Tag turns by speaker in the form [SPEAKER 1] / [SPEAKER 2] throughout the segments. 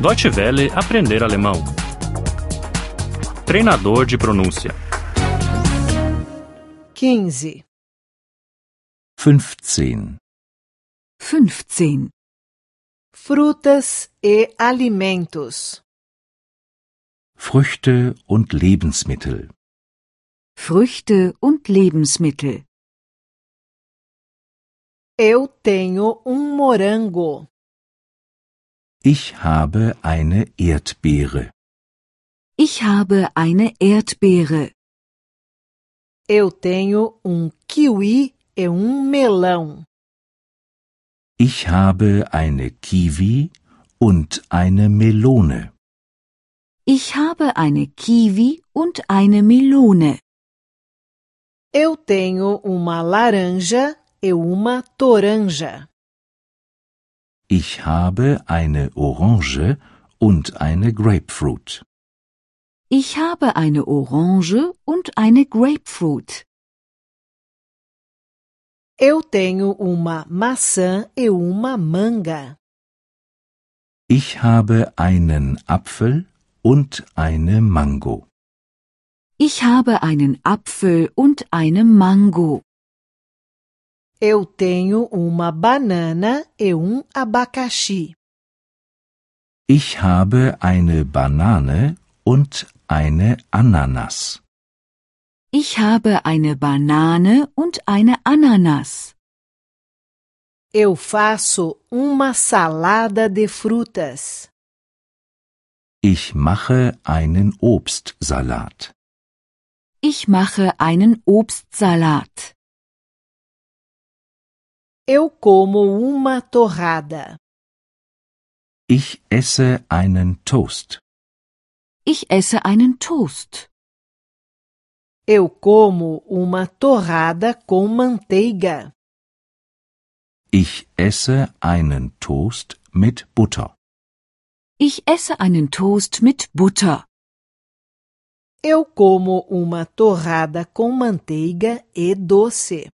[SPEAKER 1] Deutsche Welle aprender alemão. Treinador de pronúncia.
[SPEAKER 2] 15.
[SPEAKER 3] 15.
[SPEAKER 4] 15.
[SPEAKER 2] Frutas e alimentos.
[SPEAKER 3] Früchte und Lebensmittel.
[SPEAKER 4] Früchte und Lebensmittel.
[SPEAKER 2] Eu tenho um morango.
[SPEAKER 3] Ich habe eine Erdbeere.
[SPEAKER 4] Ich habe eine Erdbeere.
[SPEAKER 2] Eu tenho um kiwi e um melão.
[SPEAKER 3] Ich habe eine Kiwi und eine Melone.
[SPEAKER 4] Ich habe eine Kiwi und eine Melone.
[SPEAKER 2] Eu tenho uma laranja e uma toranja.
[SPEAKER 3] Ich habe eine Orange und eine Grapefruit.
[SPEAKER 4] Ich habe eine Orange und eine Grapefruit.
[SPEAKER 2] Eu tenho uma maçã e uma manga.
[SPEAKER 3] Ich habe einen Apfel und eine Mango.
[SPEAKER 4] Ich habe einen Apfel und eine Mango.
[SPEAKER 2] Eu tenho uma banana e um abacaxi.
[SPEAKER 3] Ich habe eine Banane und eine Ananas.
[SPEAKER 4] Ich habe eine Banane und eine Ananas.
[SPEAKER 2] Eu faço uma salada de frutas.
[SPEAKER 3] Ich mache einen Obstsalat.
[SPEAKER 4] Ich mache einen Obstsalat.
[SPEAKER 2] Eu como uma torrada.
[SPEAKER 3] Ich esse einen Toast.
[SPEAKER 4] Ich esse einen Toast.
[SPEAKER 2] Eu como uma torrada com manteiga.
[SPEAKER 3] Ich esse einen Toast mit Butter.
[SPEAKER 4] Ich esse einen Toast mit Butter.
[SPEAKER 2] Eu como uma torrada com manteiga e doce.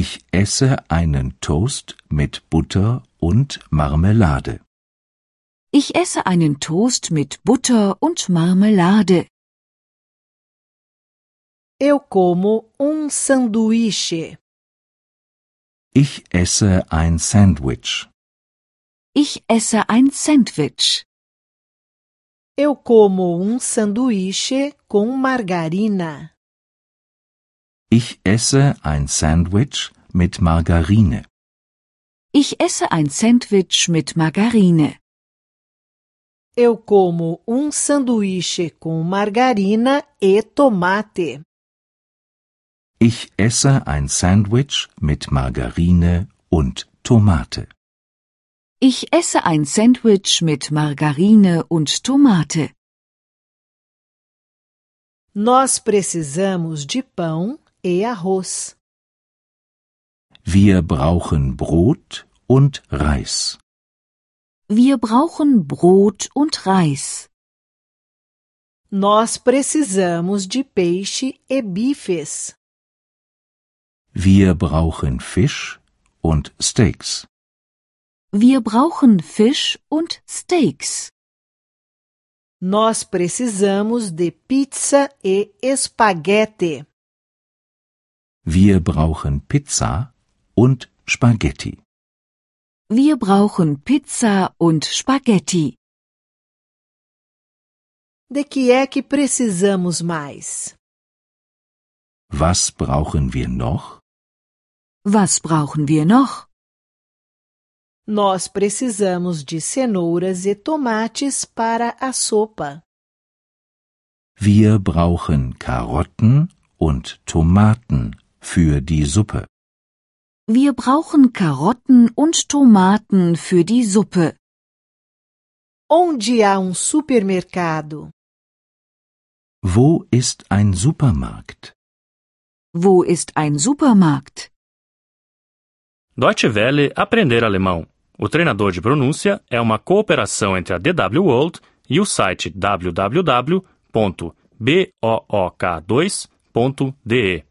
[SPEAKER 3] Ich esse einen Toast mit Butter und Marmelade.
[SPEAKER 4] Ich esse einen Toast mit Butter und Marmelade.
[SPEAKER 2] Eu como um sanduíche.
[SPEAKER 3] Ich esse ein Sandwich.
[SPEAKER 4] Ich esse ein Sandwich.
[SPEAKER 2] Eu como um sanduíche com margarina.
[SPEAKER 3] Ich esse ein Sandwich mit Margarine.
[SPEAKER 4] Ich esse ein Sandwich mit Margarine.
[SPEAKER 2] Eu como um sanduíche com margarina e tomate.
[SPEAKER 3] Ich esse ein Sandwich mit Margarine und Tomate.
[SPEAKER 4] Ich esse ein Sandwich mit Margarine und Tomate.
[SPEAKER 2] Nós precisamos de pão e arroz.
[SPEAKER 3] Wir brauchen Brot und Reis.
[SPEAKER 4] Wir brauchen Brot und Reis.
[SPEAKER 2] Nós precisamos de peixe e bifes.
[SPEAKER 3] Wir brauchen Fisch und Steaks.
[SPEAKER 4] Wir brauchen Fisch und Steaks.
[SPEAKER 2] Nós precisamos de pizza e espaguete.
[SPEAKER 3] Wir brauchen Pizza und Spaghetti.
[SPEAKER 4] Wir brauchen Pizza und Spaghetti.
[SPEAKER 2] De que é que precisamos mais?
[SPEAKER 3] Was brauchen wir noch?
[SPEAKER 4] Was brauchen wir noch?
[SPEAKER 2] Nós precisamos de cenouras e tomates para a sopa.
[SPEAKER 3] Wir brauchen Karotten und Tomaten für die Suppe.
[SPEAKER 4] Wir brauchen Karotten und Tomaten für die Suppe.
[SPEAKER 2] Onde há um supermercado?
[SPEAKER 3] Wo ist ein Supermarkt?
[SPEAKER 4] Wo ist ein Supermarkt?
[SPEAKER 1] Deutsche Welle aprender alemão. O treinador de pronúncia é uma cooperação entre a DW World e o site www.book2.de.